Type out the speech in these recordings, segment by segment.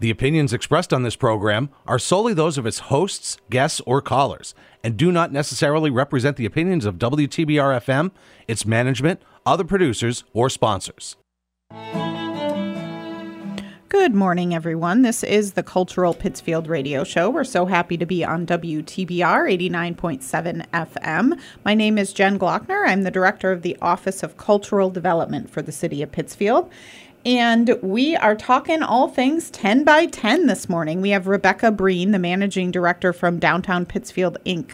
The opinions expressed on this program are solely those of its hosts, guests, or callers, and do not necessarily represent the opinions of WTBR FM, its management, other producers, or sponsors. Good morning, everyone. This is the Cultural Pittsfield Radio Show. We're so happy to be on WTBR 89.7 FM. My name is Jen Glockner. I'm the director of the Office of Cultural Development for the City of Pittsfield. And we are talking all things 10 by 10 this morning. We have Rebecca Breen, the managing director from Downtown Pittsfield Inc.,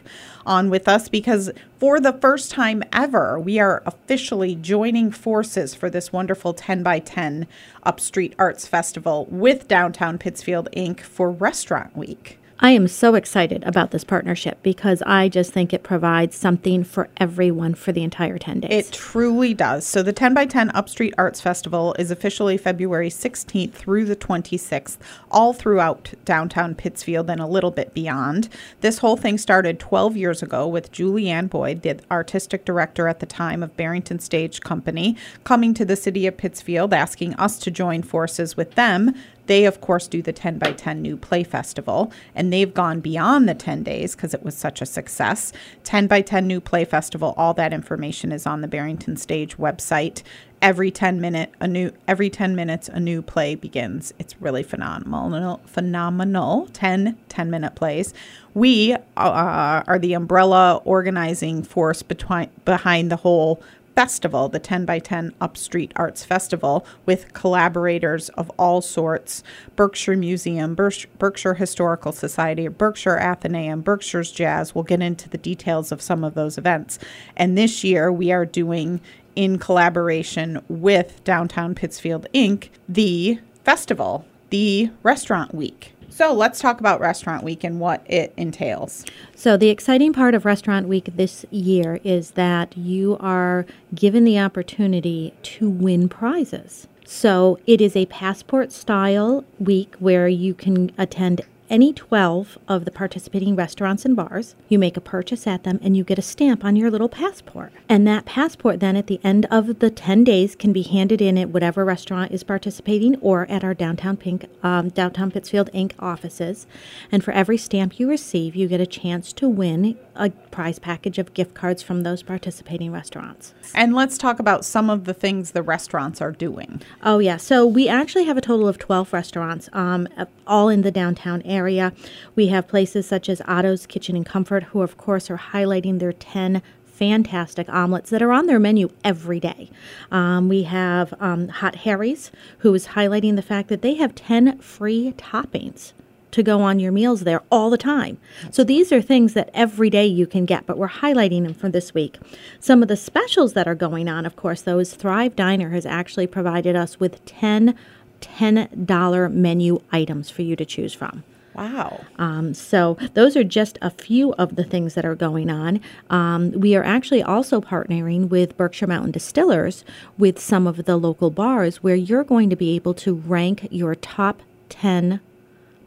on with us because for the first time ever, we are officially joining forces for this wonderful 10 by 10 Upstreet Arts Festival with Downtown Pittsfield Inc. for Restaurant Week. I am so excited about this partnership because I just think it provides something for everyone for the entire 10 days. It truly does. So, the 10 by 10 Upstreet Arts Festival is officially February 16th through the 26th, all throughout downtown Pittsfield and a little bit beyond. This whole thing started 12 years ago with Julianne Boyd, the artistic director at the time of Barrington Stage Company, coming to the city of Pittsfield asking us to join forces with them they, of course, do the 10 by 10 New Play Festival, and they've gone beyond the 10 days because it was such a success. 10 by 10 New Play Festival, all that information is on the Barrington Stage website. Every 10 minute a new every 10 minutes a new play begins. It's really phenomenal phenomenal 10 10 minute plays. We uh, are the umbrella organizing force between, behind the whole festival, the 10 by 10 Upstreet Arts Festival, with collaborators of all sorts Berkshire Museum, Berkshire Historical Society, Berkshire Athenaeum, Berkshires Jazz. We'll get into the details of some of those events. And this year we are doing, in collaboration with Downtown Pittsfield Inc., the festival, the Restaurant Week. So let's talk about Restaurant Week and what it entails. So, the exciting part of Restaurant Week this year is that you are given the opportunity to win prizes. So, it is a passport style week where you can attend any 12 of the participating restaurants and bars. You make a purchase at them and you get a stamp on your little passport. And that passport then at the end of the 10 days can be handed in at whatever restaurant is participating or at our downtown Pink um, downtown Pittsfield Inc. offices. And for every stamp you receive, you get a chance to win a prize package of gift cards from those participating restaurants. And let's talk about some of the things the restaurants are doing. Oh yeah, so we actually have a total of 12 restaurants um, all in the downtown area area. We have places such as Otto's Kitchen and Comfort, who, of course, are highlighting their 10 fantastic omelets that are on their menu every day. Um, we have um, Hot Harry's, who is highlighting the fact that they have 10 free toppings to go on your meals there all the time. So these are things that every day you can get, but we're highlighting them for this week. Some of the specials that are going on, of course, though, is Thrive Diner has actually provided us with 10 $10 menu items for you to choose from. Wow. Um, so those are just a few of the things that are going on. Um, we are actually also partnering with Berkshire Mountain Distillers with some of the local bars where you're going to be able to rank your top 10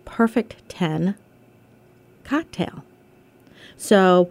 perfect 10 cocktail. So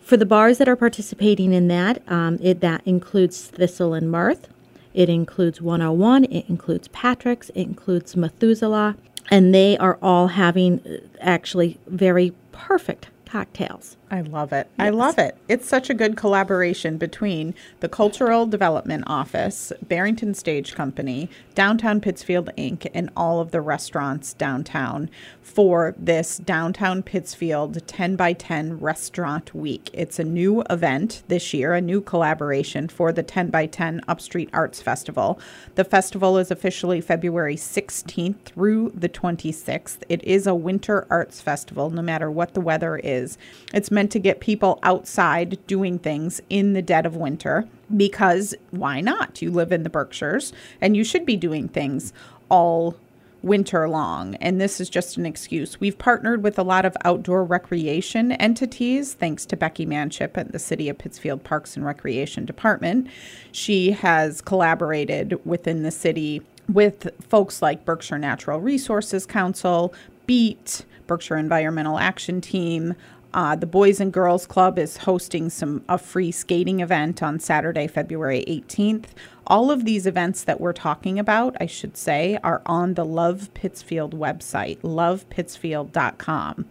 for the bars that are participating in that, um, it, that includes Thistle and Mirth. It includes 101. It includes Patrick's. It includes Methuselah and they are all having uh, actually very perfect cocktails. I love it. Yes. I love it. It's such a good collaboration between the Cultural Development Office, Barrington Stage Company, Downtown Pittsfield Inc., and all of the restaurants downtown for this Downtown Pittsfield 10 by 10 Restaurant Week. It's a new event this year, a new collaboration for the 10 by 10 Upstreet Arts Festival. The festival is officially February 16th through the 26th. It is a winter arts festival, no matter what the weather is. It's meant to get people outside doing things in the dead of winter because why not? You live in the Berkshires and you should be doing things all winter long. And this is just an excuse. We've partnered with a lot of outdoor recreation entities, thanks to Becky Manship at the City of Pittsfield Parks and Recreation Department. She has collaborated within the city with folks like Berkshire Natural Resources Council, BEAT, Berkshire Environmental Action Team, Uh, the Boys and Girls Club is hosting some a free skating event on Saturday, February 18th. All of these events that we're talking about, I should say, are on the Love Pittsfield website, lovepittsfield.com.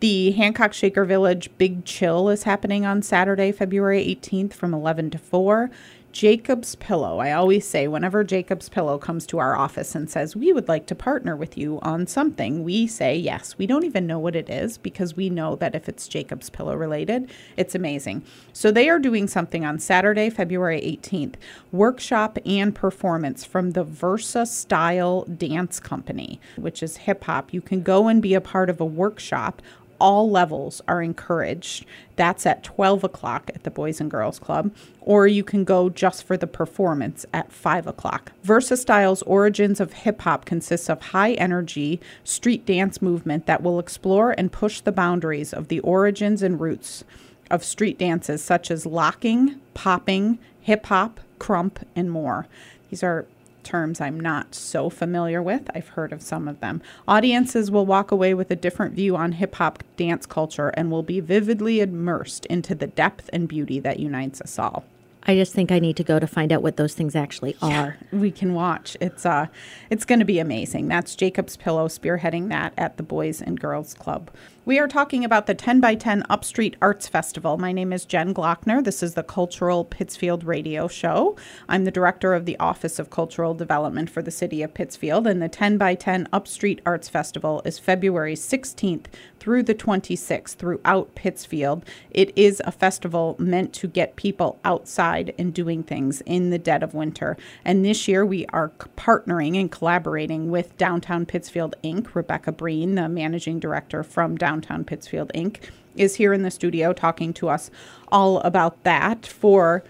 The Hancock Shaker Village Big Chill is happening on Saturday, February 18th from 11 to 4. Jacob's Pillow. I always say, whenever Jacob's Pillow comes to our office and says, We would like to partner with you on something, we say yes. We don't even know what it is because we know that if it's Jacob's Pillow related, it's amazing. So they are doing something on Saturday, February 18th workshop and performance from the VersaStyle Dance Company, which is hip hop. You can go and be a part of a workshop all levels are encouraged. That's at 12 o'clock at the Boys and Girls Club, or you can go just for the performance at 5 o'clock. VersaStyle's Origins of Hip Hop consists of high energy street dance movement that will explore and push the boundaries of the origins and roots of street dances such as locking, popping, hip hop, krump, and more. These are terms I'm not so familiar with. I've heard of some of them. Audiences will walk away with a different view on hip hop dance culture and will be vividly immersed into the depth and beauty that unites us all. I just think I need to go to find out what those things actually are. Yeah, we can watch. It's uh it's going to be amazing. That's Jacob's Pillow spearheading that at the Boys and Girls Club. We are talking about the 10 by 10 Upstreet Arts Festival. My name is Jen Glockner. This is the Cultural Pittsfield Radio Show. I'm the director of the Office of Cultural Development for the City of Pittsfield, and the 10 by 10 Upstreet Arts Festival is February 16th through the 26th throughout Pittsfield. It is a festival meant to get people outside and doing things in the dead of winter. And this year we are partnering and collaborating with Downtown Pittsfield Inc., Rebecca Breen, the managing director from Downtown Pittsfield Inc., is here in the studio talking to us all about that for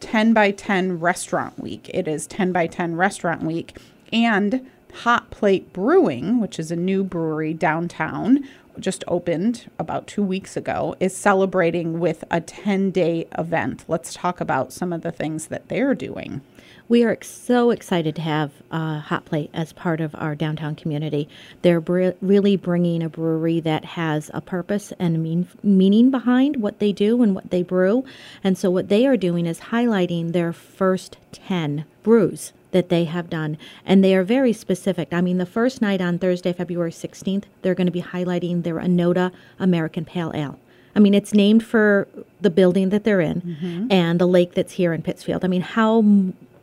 10 by 10 Restaurant Week. It is 10 by 10 Restaurant Week. And Hot Plate Brewing, which is a new brewery downtown, just opened about two weeks ago, is celebrating with a 10 day event. Let's talk about some of the things that they're doing. We are so excited to have uh, Hot Plate as part of our downtown community. They're br- really bringing a brewery that has a purpose and mean- meaning behind what they do and what they brew. And so, what they are doing is highlighting their first 10 brews that they have done. And they are very specific. I mean, the first night on Thursday, February 16th, they're going to be highlighting their Onota American Pale Ale. I mean, it's named for the building that they're in mm-hmm. and the lake that's here in Pittsfield. I mean, how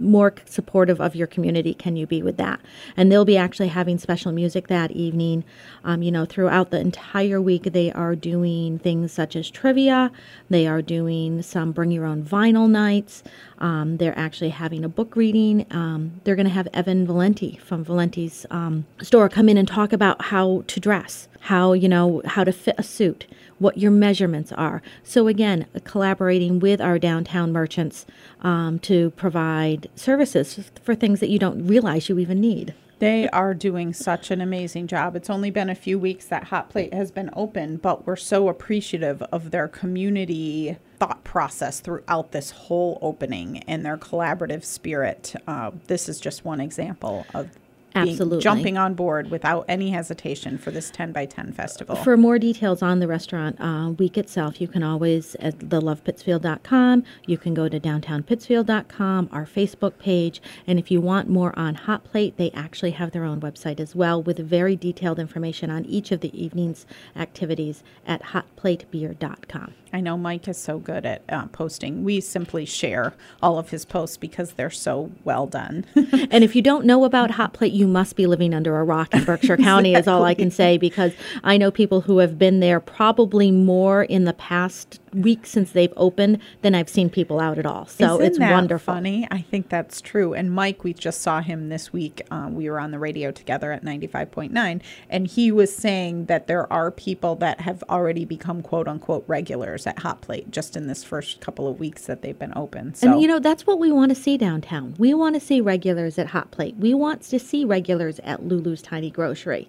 more supportive of your community can you be with that? And they'll be actually having special music that evening. Um, you know, throughout the entire week, they are doing things such as trivia. They are doing some bring your own vinyl nights. Um, they're actually having a book reading. Um, they're going to have Evan Valenti from Valenti's um, store come in and talk about how to dress, how you know how to fit a suit what your measurements are. So, again, collaborating with our downtown merchants um, to provide services for things that you don't realize you even need. They are doing such an amazing job. It's only been a few weeks that Hot Plate has been open, but we're so appreciative of their community thought process throughout this whole opening and their collaborative spirit. Uh, this is just one example of Absolutely. jumping on board without any hesitation for this 10 by 10 festival. For more details on the restaurant uh, week itself, you can always at thelovepittsfield.com. You can go to downtownpittsfield.com, our Facebook page. And if you want more on Hot Plate, they actually have their own website as well with very detailed information on each of the evening's activities at hotplatebeer.com. I know Mike is so good at uh, posting. We simply share all of his posts because they're so well done. and if you don't know about Hot Plate, you must be living under a rock in Berkshire County, is all I can say, because I know people who have been there probably more in the past week since they've opened than I've seen people out at all. So Isn't it's wonderful. Funny, I think that's true. And Mike, we just saw him this week. Uh, we were on the radio together at ninety five point nine, and he was saying that there are people that have already become quote unquote regulars at Hot Plate just in this first couple of weeks that they've been open. So. And you know that's what we want to see downtown. We want to see regulars at Hot Plate. We want to see regulars at Lulu's Tiny Grocery.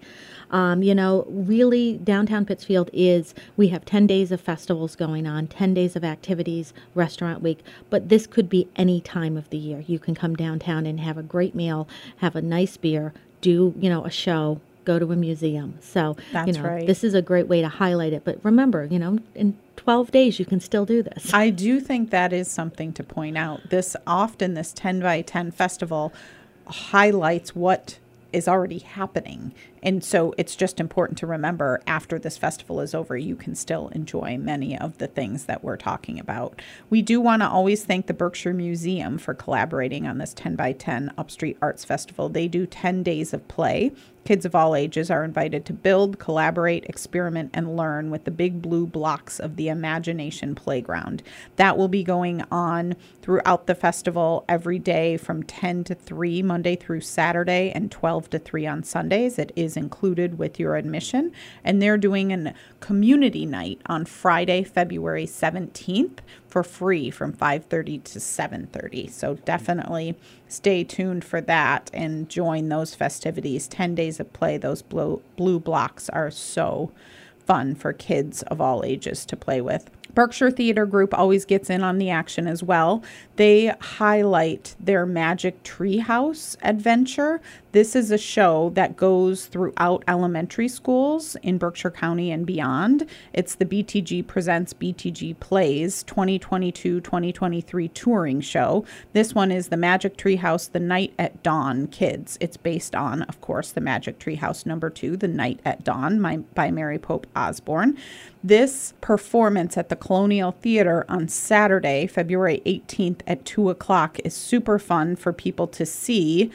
Um, you know, really, downtown Pittsfield is, we have 10 days of festivals going on, 10 days of activities, restaurant week, but this could be any time of the year. You can come downtown and have a great meal, have a nice beer, do, you know, a show, go to a museum. So, That's you know, right. this is a great way to highlight it. But remember, you know, in 12 days you can still do this. I do think that is something to point out. This often this 10 by 10 festival highlights what is already happening. And so it's just important to remember after this festival is over, you can still enjoy many of the things that we're talking about. We do want to always thank the Berkshire Museum for collaborating on this 10 by 10 Upstreet Arts Festival. They do 10 days of play. Kids of all ages are invited to build, collaborate, experiment, and learn with the big blue blocks of the Imagination Playground. That will be going on throughout the festival every day from 10 to 3, Monday through Saturday, and 12 to 3 on Sundays. It is included with your admission. And they're doing a community night on Friday, February 17th for free from 5:30 to 7:30. So definitely stay tuned for that and join those festivities. 10 days of play. Those blue blue blocks are so fun for kids of all ages to play with. Berkshire Theater Group always gets in on the action as well. They highlight their Magic Treehouse adventure. This is a show that goes throughout elementary schools in Berkshire County and beyond. It's the BTG Presents BTG Plays 2022 2023 touring show. This one is the Magic Treehouse The Night at Dawn Kids. It's based on, of course, the Magic Treehouse number two, The Night at Dawn my, by Mary Pope Osborne. This performance at the Colonial Theater on Saturday, February 18th at 2 o'clock is super fun for people to see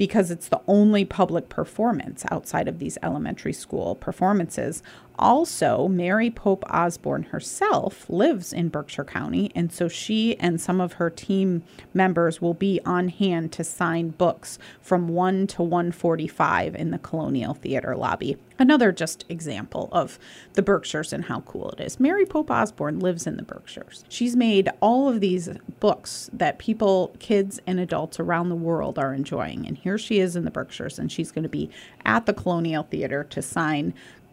because it's the only public performance outside of these elementary school performances. Also, Mary Pope Osborne herself lives in Berkshire County, and so she and some of her team members will be on hand to sign books from 1 to 145 in the Colonial Theater lobby. Another just example of the Berkshires and how cool it is. Mary Pope Osborne lives in the Berkshires. She's made all of these books that people, kids, and adults around the world are enjoying. And here she is in the Berkshires, and she's going to be at the Colonial Theater to sign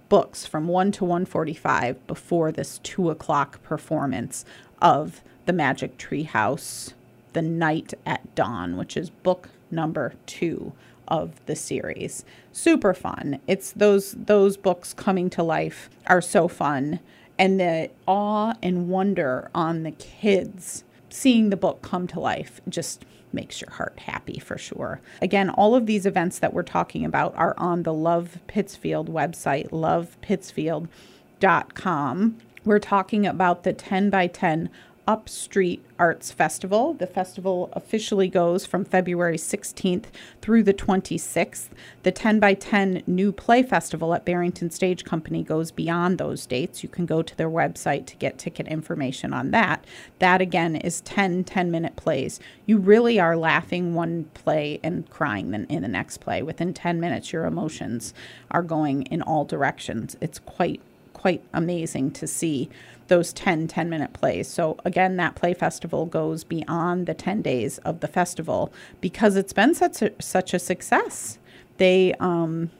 books from 1 to 145 before this 2 o'clock performance of the Magic Tree House, The Night at Dawn, which is book number two of the series. Super fun. It's those those books coming to life are so fun. And the awe and wonder on the kids seeing the book come to life just makes your heart happy for sure. Again, all of these events that we're talking about are on the Love Pittsfield website, lovepittsfield.com. We're talking about the 10 by 10 Upstreet Arts Festival. The festival officially goes from February 16th through the 26th. The 10 by 10 New Play Festival at Barrington Stage Company goes beyond those dates. You can go to their website to get ticket information on that. That again is 10 10 minute plays. You really are laughing one play and crying in the next play. Within 10 minutes, your emotions are going in all directions. It's quite quite amazing to see those 10 10 minute plays. So, again, that play festival goes beyond the 10 days of the festival because it's been such a, such a success. They um,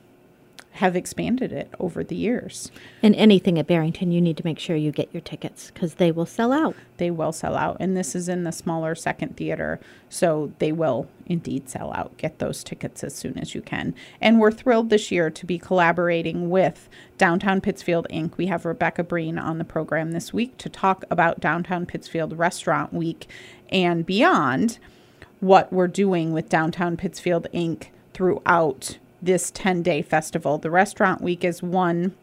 have expanded it over the years. And anything at Barrington, you need to make sure you get your tickets because they will sell out. They will sell out. And this is in the smaller second theater. So they will indeed sell out. Get those tickets as soon as you can. And we're thrilled this year to be collaborating with Downtown Pittsfield Inc. We have Rebecca Breen on the program this week to talk about Downtown Pittsfield Restaurant Week and beyond what we're doing with Downtown Pittsfield Inc. throughout this 10 day festival. The restaurant week is one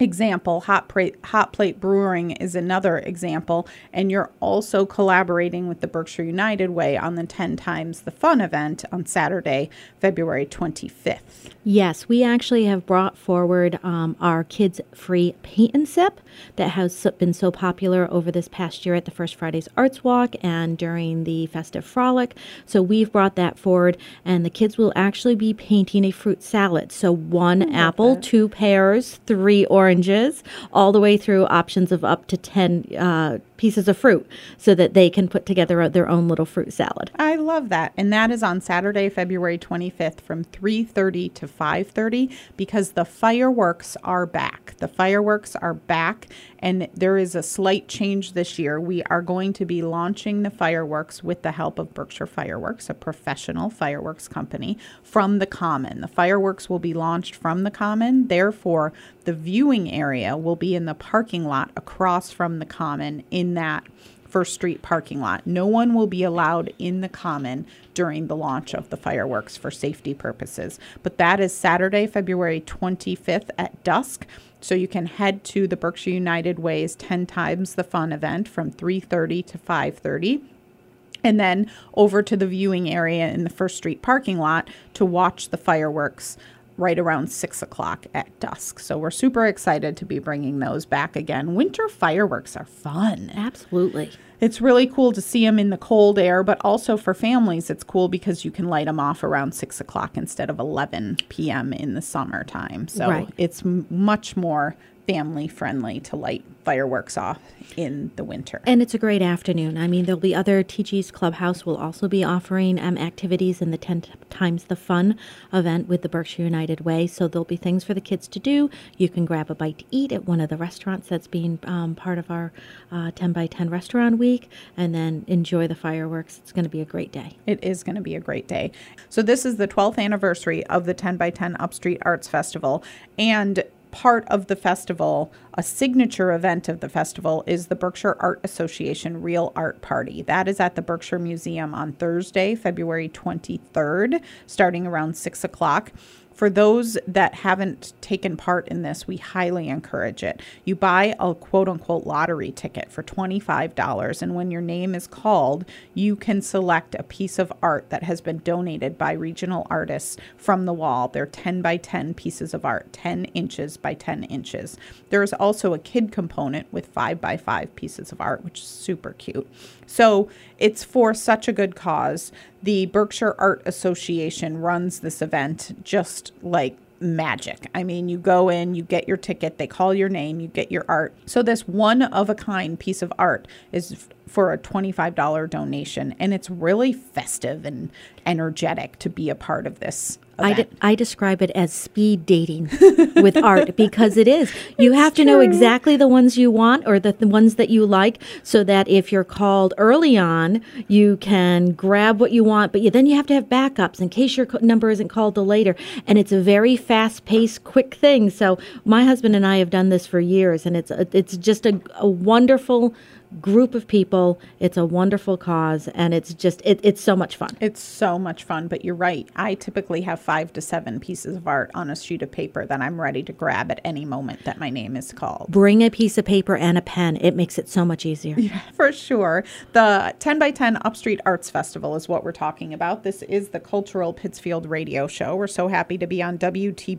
example hot plate hot plate brewing is another example and you're also collaborating with the berkshire united way on the 10 times the fun event on saturday february 25th Yes, we actually have brought forward um, our kids' free paint and sip that has been so popular over this past year at the First Fridays Arts Walk and during the Festive Frolic. So we've brought that forward, and the kids will actually be painting a fruit salad. So one apple, two pears, three oranges oranges, all the way through options of up to 10 uh, pieces of fruit so that they can put together their own little fruit salad. I love that. And that is on Saturday, February 25th from 3:30 to 5:30 because the fireworks are back. The fireworks are back and there is a slight change this year. We are going to be launching the fireworks with the help of Berkshire Fireworks, a professional fireworks company, from the Common. The fireworks will be launched from the Common. Therefore, the viewing area will be in the parking lot across from the Common in that First Street parking lot. No one will be allowed in the common during the launch of the fireworks for safety purposes. But that is Saturday, February 25th at dusk. So you can head to the Berkshire United Way's 10 times the fun event from 3:30 to 5:30 and then over to the viewing area in the First Street parking lot to watch the fireworks right around six o'clock at dusk. So we're super excited to be bringing those back again. Winter fireworks are fun. Absolutely. It's really cool to see them in the cold air, but also for families, it's cool because you can light them off around six o'clock instead of 11 p.m. in the summertime. So Right. it's m- much more family friendly to light fireworks off in the winter. And it's a great afternoon. I mean, there'll be other TG's Clubhouse will also be offering um, activities in the 10 times the fun event with the Berkshire United Way. So there'll be things for the kids to do. You can grab a bite to eat at one of the restaurants that's being um, part of our uh, 10 by 10 restaurant week and then enjoy the fireworks. It's going to be a great day. It is going to be a great day. So, this is the 12th anniversary of the 10 by 10 Upstreet Arts Festival. And part of the festival, a signature event of the festival, is the Berkshire Art Association Real Art Party. That is at the Berkshire Museum on Thursday, February 23rd, starting around 6 o'clock. For those that haven't taken part in this, we highly encourage it. You buy a quote unquote lottery ticket for $25, and when your name is called, you can select a piece of art that has been donated by regional artists from the wall. They're 10 by 10 pieces of art, 10 inches by 10 inches. There is also a kid component with 5 by 5 pieces of art, which is super cute. So it's for such a good cause. The Berkshire Art Association runs this event just like magic. I mean, you go in, you get your ticket, they call your name, you get your art. So this one of a kind piece of art is f- for a $25 donation and it's really festive and energetic to be a part of this. I, de- I describe it as speed dating with art because it is. You have to know exactly the ones you want or the, the ones that you like so that if you're called early on, you can grab what you want, but you, then you have to have backups in case your co- number isn't called till later. And it's a very fast paced, quick thing. So my husband and I have done this for years, and it's, a, it's just a, a wonderful group of people. It's a wonderful cause, and it's just, it, it's so much fun. It's so much fun, but you're right. I typically have five to seven pieces of art on a sheet of paper that I'm ready to grab at any moment that my name is called. Bring a piece of paper and a pen. It makes it so much easier. Yeah, For sure. The 10 by 10 Upstreet Arts Festival is what we're talking about. This is the Cultural Pittsfield radio show. We're so happy to be on WTBR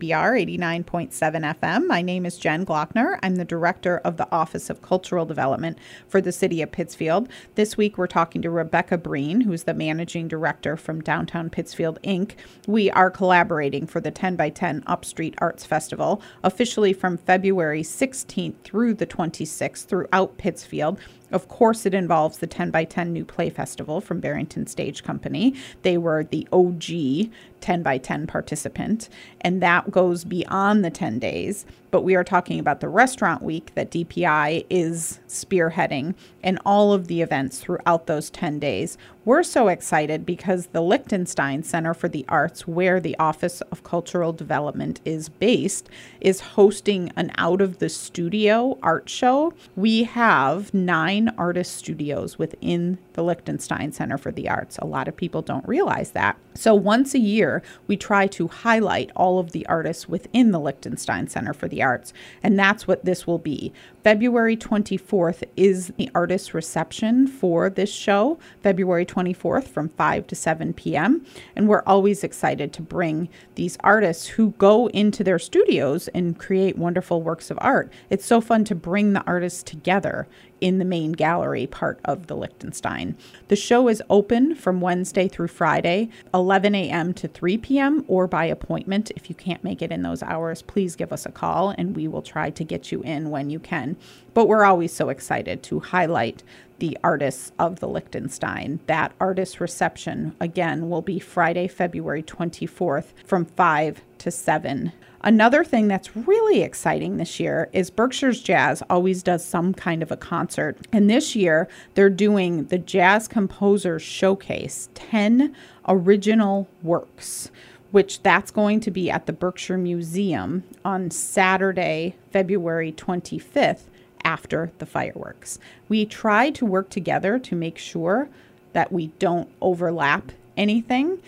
89.7 FM. My name is Jen Glockner. I'm the director of the Office of Cultural Development for the city of Pittsfield. This week we're talking to Rebecca Breen, who's the managing director from Downtown Pittsfield Inc. We are collaborating for the 10 by 10 Upstreet Arts Festival, officially from February 16th through the 26th throughout Pittsfield. Of course, it involves the 10 by 10 New Play Festival from Barrington Stage Company. They were the OG 10 by 10 participant, and that goes beyond the 10 days. But we are talking about the restaurant week that DPI is spearheading and all of the events throughout those 10 days. We're so excited because the Lichtenstein Center for the Arts, where the Office of Cultural Development is based, is hosting an out of the studio art show. We have nine artist studios within the Lichtenstein Center for the Arts. A lot of people don't realize that. So once a year, we try to highlight all of the artists within the Lichtenstein Center for the Arts, and that's what this will be. February 24th is the artist reception for this show, February 24th from 5 to 7 p.m. And we're always excited to bring these artists who go into their studios and create wonderful works of art. It's so fun to bring the artists together in the main gallery part of the Lichtenstein. The show is open from Wednesday through Friday, 11 a.m. to 3 p.m., or by appointment. If you can't make it in those hours, please give us a call and we will try to get you in when you can. But we're always so excited to highlight the artists of the Lichtenstein. That artist reception, again, will be Friday, February 24th from 5 to 7 Another thing that's really exciting this year is Berkshires Jazz always does some kind of a concert. And this year, they're doing the Jazz Composers Showcase 10 original works, which that's going to be at the Berkshire Museum on Saturday, February 25th after the fireworks. We try to work together to make sure that we don't overlap anything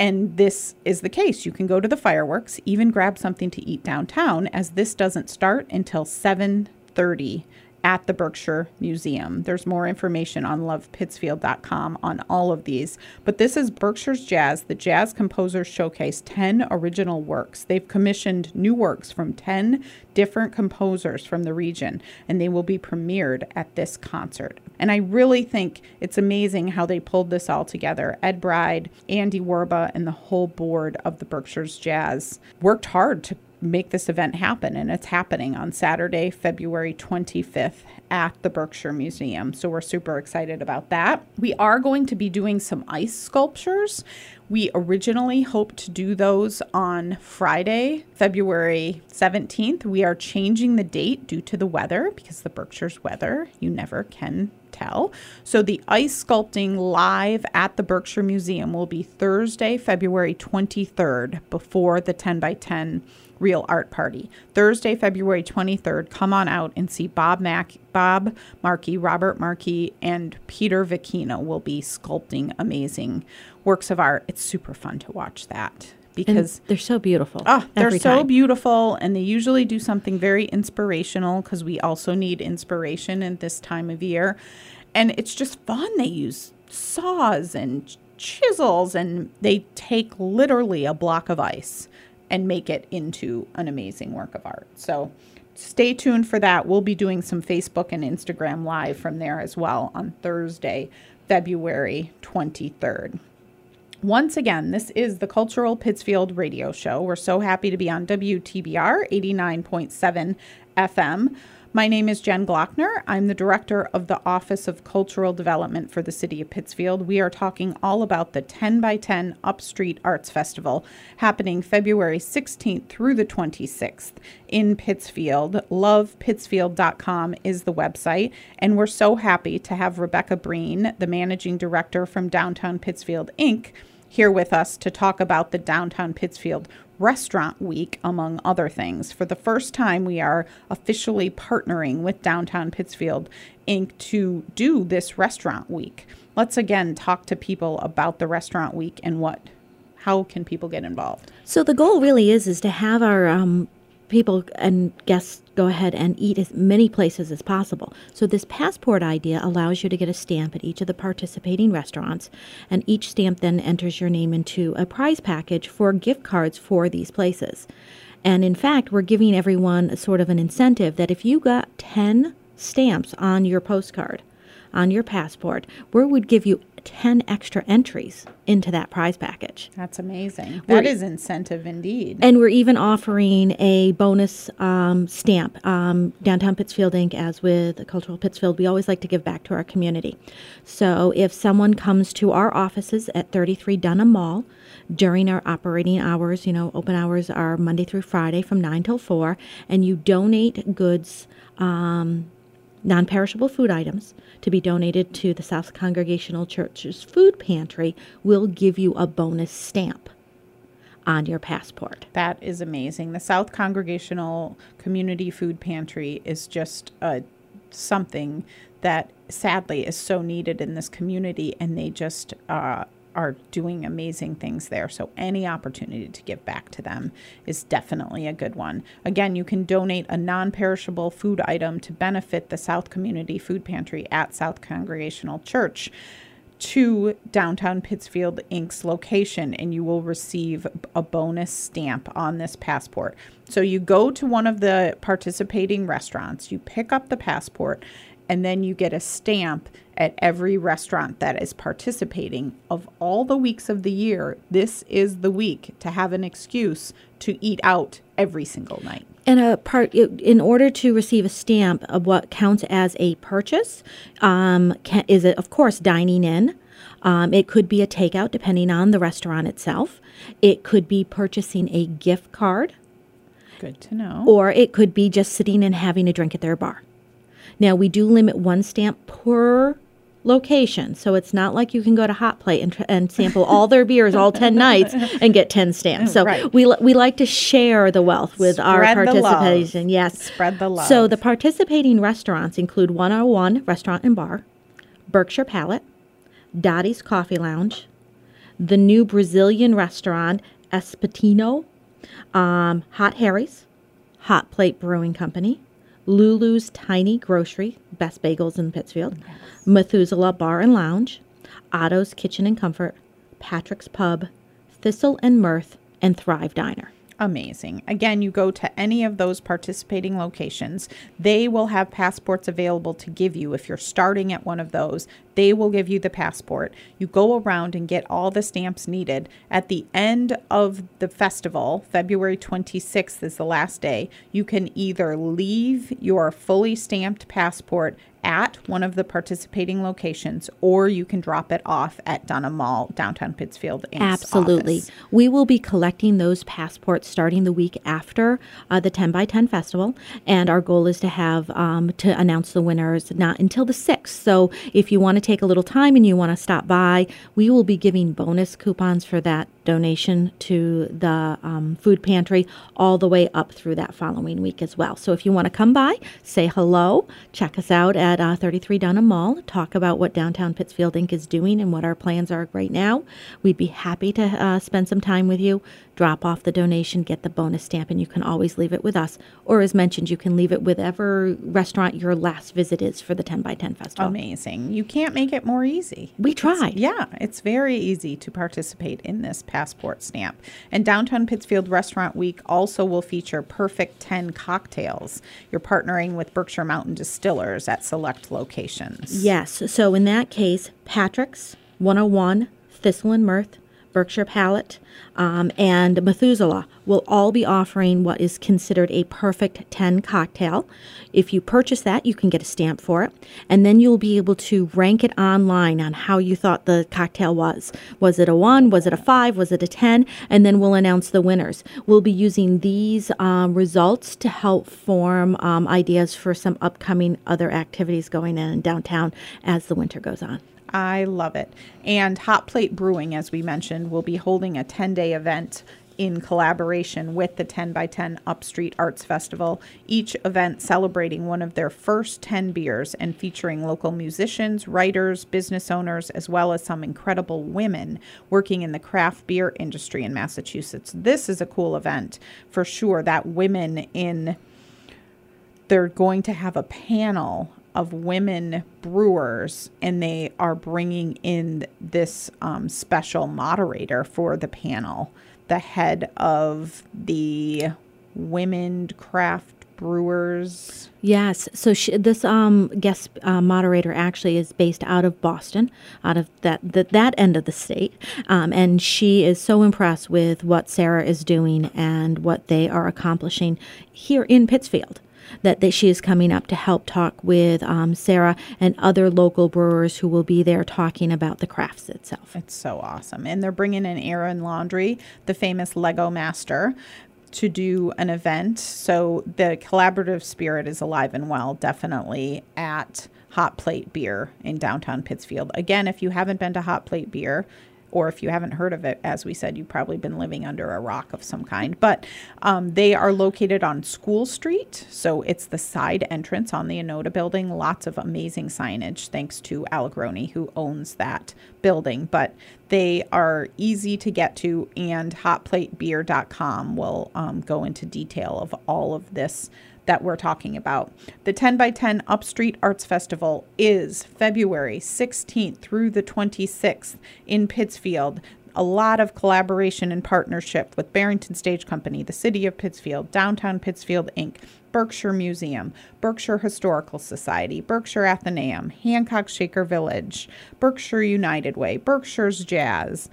and this is the case. You can go to the fireworks, even grab something to eat downtown, as this doesn't start until 7:30 at the Berkshire Museum. There's more information on lovepittsfield.com on all of these. But this is Berkshires Jazz, the Jazz Composers Showcase 10 original works. They've commissioned new works from 10 different composers from the region, and they will be premiered at this concert. And I really think it's amazing how they pulled this all together. Ed Bride, Andy Werba, and the whole board of the Berkshires Jazz worked hard to make this event happen. And it's happening on Saturday, February 25th at the Berkshire Museum. So we're super excited about that. We are going to be doing some ice sculptures. We originally hoped to do those on Friday, February 17th. We are changing the date due to the weather because the Berkshire's weather, you never can tell. So the ice sculpting live at the Berkshire Museum will be Thursday, February 23rd before the 10 by 10 Real Art Party. Thursday, February 23rd, come on out and see Bob Mack, Bob Markey, Robert Markey, and Peter Vicino will be sculpting amazing works of art. It's super fun to watch that because and they're so beautiful. Oh, they're so time. beautiful, and they usually do something very inspirational because we also need inspiration in this time of year, and it's just fun. They use saws and chisels, and they take literally a block of ice and make it into an amazing work of art. So stay tuned for that. We'll be doing some Facebook and Instagram live from there as well on Thursday, February 23rd. Once again, this is the Cultural Pittsfield Radio Show. We're so happy to be on WTBR 89.7 FM. My name is Jen Glockner. I'm the director of the Office of Cultural Development for the City of Pittsfield. We are talking all about the 10 by 10 Upstreet Arts Festival happening February 16th through the 26th in Pittsfield. LovePittsfield.com is the website. And we're so happy to have Rebecca Breen, the managing director from Downtown Pittsfield Inc., here with us to talk about the Downtown Pittsfield Restaurant Week, among other things. For the first time, we are officially partnering with Downtown Pittsfield Inc. to do this Restaurant Week. Let's again talk to people about the Restaurant Week and what how can people get involved? So the goal really is is to have our um, people and guests go ahead and eat as many places as possible. So, this passport idea allows you to get a stamp at each of the participating restaurants, and each stamp then enters your name into a prize package for gift cards for these places. And in fact, we're giving everyone a sort of an incentive that if you got 10 stamps on your postcard, on your passport, we would give you 10 extra entries into that prize package. That's amazing. That we're, is incentive indeed. And we're even offering a bonus um, stamp. Um, Downtown Pittsfield Inc., as with Cultural Pittsfield, we always like to give back to our community. So if someone comes to our offices at 33 Dunham Mall during our operating hours, you know, open hours are Monday through Friday from 9 till 4, and you donate goods. Um, non perishable food items to be donated to the South Congregational Church's food pantry will give you a bonus stamp on your passport. That is amazing. The South Congregational Community Food Pantry is just a something that sadly is so needed in this community, and they just uh, are doing amazing things there. So any opportunity to give back to them is definitely a good one. Again, you can donate a non-perishable food item to benefit the South Community Food Pantry at South Congregational Church to downtown Pittsfield Inc.'s location, and you will receive a bonus stamp on this passport. So you go to one of the participating restaurants, you pick up the passport, and then you get a stamp at every restaurant that is participating of all the weeks of the year this is the week to have an excuse to eat out every single night And a part, in order to receive a stamp of what counts as a purchase, um, can, is it of course dining in. Um, it could be a takeout, depending on the restaurant itself. It could be purchasing a gift card, good to know or it could be just sitting and having a drink at their bar. Now, we do limit one stamp per location, so it's not like you can go to Hot Plate and, and sample all their beers all 10 nights and get 10 stamps. So Right. we, we like to share the wealth with our Spread love. participation. Yes. Spread the love. So the participating restaurants include 101 Restaurant and Bar, Berkshire Palette, Dottie's Coffee Lounge, the new Brazilian restaurant Espatino, um, Hot Harry's, Hot Plate Brewing Company, Lulu's Tiny Grocery, best bagels in Pittsfield, Methuselah Bar and Lounge, Otto's Kitchen and Comfort, Patrick's Pub, Thistle and Mirth, and Thrive Diner. Amazing. Again, you go to any of those participating locations, they will have passports available to give you. If you're starting at one of those, they will give you the passport. You go around and get all the stamps needed. At the end of the festival, February 26th is the last day, you can either leave your fully stamped passport at one of the participating locations or you can drop it off at Dunham Mall, downtown Pittsfield. Inc.'s Absolutely. office. We will be collecting those passports starting the week after uh, the 10 by 10 festival. And our goal is to have um, to announce the winners not until the 6th. So if you want to take a little time and you want to stop by, we will be giving bonus coupons for that donation to the um, food pantry all the way up through that following week as well. So if you want to come by, say hello, check us out at uh, 33 Dunham Mall, talk about what Downtown Pittsfield Inc. is doing and what our plans are right now. We'd be happy to uh, spend some time with you, drop off the donation, get the bonus stamp, and you can always leave it with us. Or as mentioned, you can leave it with whatever restaurant your last visit is for the 10 by 10 festival. Amazing. You can't make it more easy. We tried. yeah, it's very easy to participate in this passport stamp. And Downtown Pittsfield Restaurant Week also will feature Perfect 10 cocktails. You're partnering with Berkshire Mountain Distillers at select locations. Yes. So in that case, Patrick's, 101, Thistle and Mirth, Berkshire Palette, um, and Methuselah will all be offering what is considered a perfect 10 cocktail. If you purchase that, you can get a stamp for it, and then you'll be able to rank it online on how you thought the cocktail was. Was it a 1? Was it a 5? Was it a 10? And then we'll announce the winners. We'll be using these um, results to help form um, ideas for some upcoming other activities going in in downtown as the winter goes on. I love it. And Hot Plate Brewing, as we mentioned, will be holding a 10 day event in collaboration with the 10 by 10 Upstreet Arts Festival. Each event celebrating one of their first 10 beers and featuring local musicians, writers, business owners, as well as some incredible women working in the craft beer industry in Massachusetts. This is a cool event for sure. That women in they're going to have a panel of women brewers and they are bringing in this um, special moderator for the panel the head of the women craft brewers Yes. So she, this um, guest uh, moderator actually is based out of Boston, out of that that, that end of the state, um, and she is so impressed with what Sarah is doing and what they are accomplishing here in Pittsfield. That, that she is coming up to help talk with um, Sarah and other local brewers who will be there talking about the crafts itself. It's so awesome. And they're bringing in Aaron Laundry, the famous Lego master, to do an event. So the collaborative spirit is alive and well, definitely at Hot Plate Beer in downtown Pittsfield. Again, if you haven't been to Hot Plate Beer, or if you haven't heard of it, as we said, you've probably been living under a rock of some kind. But um, they are located on School Street. So it's the side entrance on the Onota building. Lots of amazing signage, thanks to Allegroni, who owns that building. But they are easy to get to, and hotplatebeer.com will um, go into detail of all of this that we're talking about. The 10 by 10 Upstreet Arts Festival is February 16th through the 26th in Pittsfield. a lot of collaboration and partnership with Barrington Stage Company, the City of Pittsfield, Downtown Pittsfield Inc., Berkshire Museum, Berkshire Historical Society, Berkshire Athenaeum, Hancock Shaker Village, Berkshire United Way, Berkshires Jazz,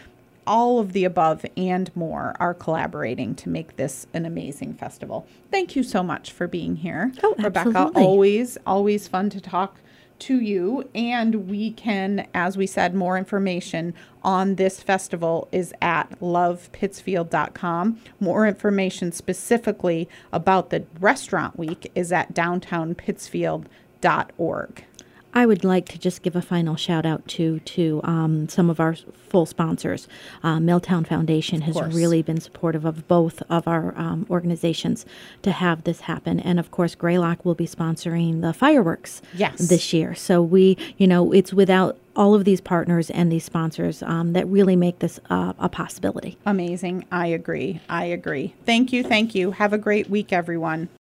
all of the above and more are collaborating to make this an amazing festival. Thank you so much for being here. Oh, Rebecca, absolutely. always, always fun to talk to you. And we can, as we said, more information on this festival is at lovepittsfield.com. More information specifically about the restaurant week is at downtownpittsfield.org. I would like to just give a final shout out to to um, some of our full sponsors. Uh, Milltown Foundation has really been supportive of both of our um, organizations to have this happen, and of course, Greylock will be sponsoring the fireworks Yes. this year. So we, you know, it's without all of these partners and these sponsors um, that really make this uh, a possibility. Amazing. I agree. I agree. Thank you. Thank you. Have a great week, everyone.